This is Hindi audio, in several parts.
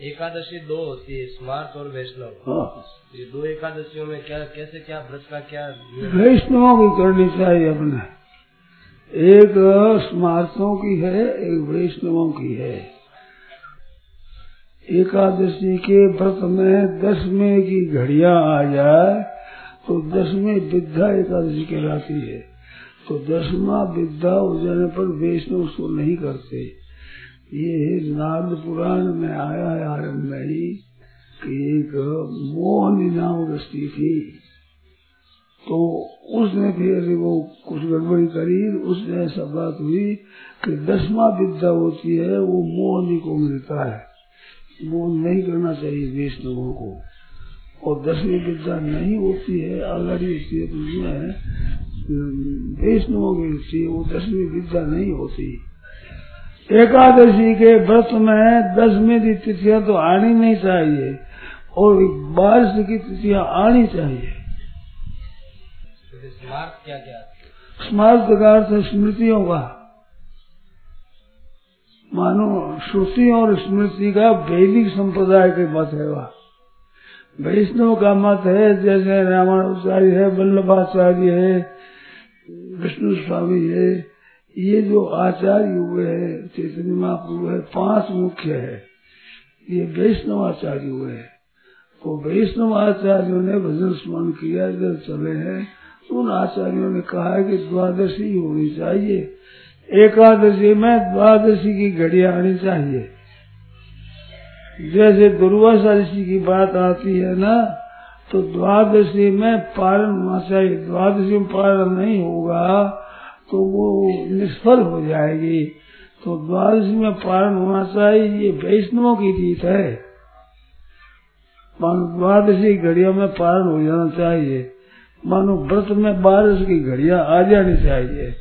एकादशी दो होती है स्मार्ट और वैष्णव। हाँ। ये दो एकादशियों में क्या कैसे क्या व्रत का क्या वैष्णवों की करनी चाहिए अपने। एक स्मारकों की है एक वैष्णवों की है। एकादशी के व्रत में दसवें की घड़िया आ जाए तो दसवीं विद्या एकादशी कहलाती है। तो दसवा विद्या हो जाने पर वैष्णव उसको नहीं करते। ये नारद पुराण में आया है आरंभ में ही कि एक मोहनी नाम दृष्टि थी। तो उसने फिर वो कुछ गड़बड़ी करी उसने ऐसा बात हुई कि दसवा विद्या होती है, वो मोहनी को मिलता है। वो नहीं करना चाहिए वैष्णवों को। और दसवीं विद्या नहीं होती है आगाड़ी होती है तो उसमें वैष्णवों होती है वो दसवीं विद्या नहीं होती। एकादशी के व्रत में दसवीं की तिथियाँ तो आनी नहीं चाहिए और बारिश की तिथियाँ आनी चाहिए। स्मार्ट क्या क्या स्मार्ट का अर्थ स्मृतियों का मानो श्रुति और स्मृति का वैदिक संप्रदाय के मत है वह। वैष्णव का मत है जैसे रामानुचार्य है वल्लभाचार्य है विष्णु स्वामी है ये जो आचार्य हुए है चैतन्य महाप्रभु है, पाँच मुख्य है। ये वैष्णव आचार्य हुए है। तो वैष्णव आचार्यों ने भजन स्मरण किया जब चले हैं। उन आचार्यों ने कहा है कि द्वादशी होनी चाहिए। एकादशी में द्वादशी की घड़ी आनी चाहिए। जैसे दुर्वासा ऋषि की बात आती है ना तो द्वादशी में पारण होना चाहिए द्वादशी में पारण नहीं होगा। तो वो निष्फल हो जाएगी। तो द्वादशी में पारण होना चाहिए, ये वैष्णवों की रीत है। मानो द्वादशी घड़ियों में पारण हो जाना चाहिए। मानो व्रत में बारिश की घड़िया आ जानी चाहिए।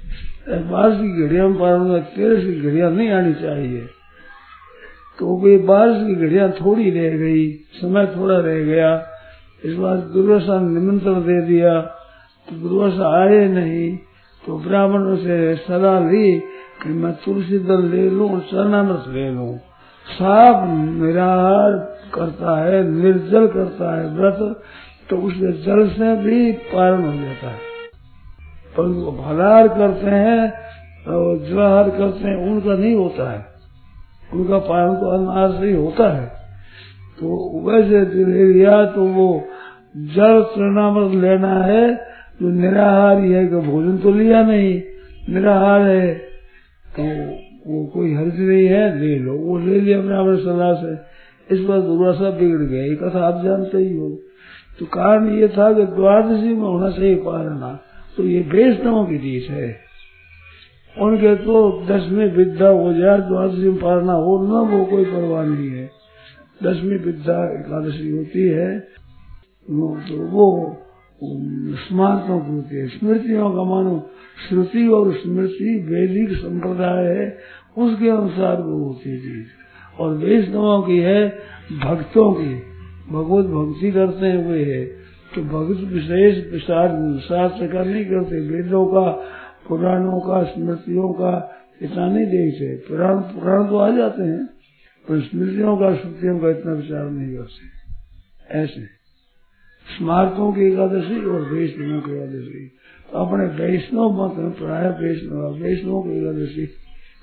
बारिश की घड़िया में पारण में तेरह की घड़िया नहीं आनी चाहिए। तो वे बारिश की घड़िया थोड़ी रह गई, समय थोड़ा रह गया। इस बार दुर्वासा निमंत्रण दे दिया। तो दुर्वासा आए नहीं। तो ब्राह्मण से सलाह ली कि मैं तुलसी दल ले लूँ चरणामृत ले लू। साफ़ निराहार करता है, निर्जल करता है व्रत तो उसके जल से भी पारण हो जाता है। पर वो फलाहार करते हैं और जवाहर करते हैं, उनका नहीं होता है। उनका पारण तो अनाज से ही होता है। तो वैसे ले लिया तो वो जल चरणामृत लेना है जो निराहार है कि भोजन तो लिया नहीं, निराहार है तो वो कोई हर्ज नहीं है, ले लो, वो ले लिया ब्राह्मण सलाह से इस बार दुर्वासा बिगड़ गया कथा आप जानते ही हो। तो कारण ये था कि द्वादशी में होना चाहिए पालना तो ये वैष्णवों की रीत है। उनके तो दसवीं विद्या हो जाए, द्वादशी में पालना हो न, वो कोई परवाह नहीं है। दसवीं विद्या एकादशी होती है, वो तो वो स्मारकों की है। स्मृतियों का मानो श्रुति और स्मृति वैदिक संप्रदाय है, उसके अनुसार वो होती थी और वैष्णवों की है, भक्तों की। भगवत भक्ति करते हुए है। तो भक्त विशेष शास्त्र का नहीं करते वेदों का, पुराणों का, स्मृतियों का इतना नहीं देखते पुराण पुराण तो आ जाते हैं, पर स्मृतियों का, श्रुतियों का इतना विचार नहीं करते ऐसे। स्मारकों की एकादशी और वैष्णवों की एकादशी। तो अपने वैष्णव मत में प्राय वैष्णव वैष्णव की एकादशी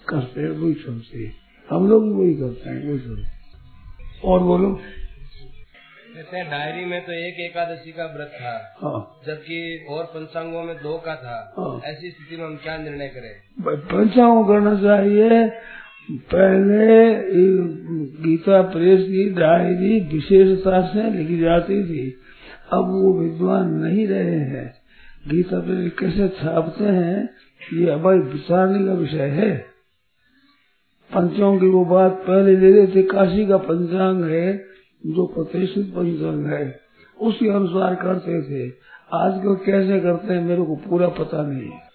करते हैं वही चलते हम लोग वही करते हैं वही चलते और बोलो। जैसे डायरी में तो एक एकादशी का व्रत था हाँ। जबकि और पंचांगों में दो का था। हाँ। ऐसी स्थिति में हम क्या निर्णय करें? पंचांग करना चाहिए। पहले गीता प्रेस की डायरी विशेषता से लिखी जाती थी। अब वो विद्वान नहीं रहे हैं। गीता पर कैसे छापते हैं, ये अब विचारने का विषय है। पंचों की वो बात पहले ले रहे थे, काशी का पंचांग है, जो प्रतिष्ठित पंचांग है, उसके अनुसार करते थे। आज को कैसे करते हैं, मेरे को पूरा पता नहीं है।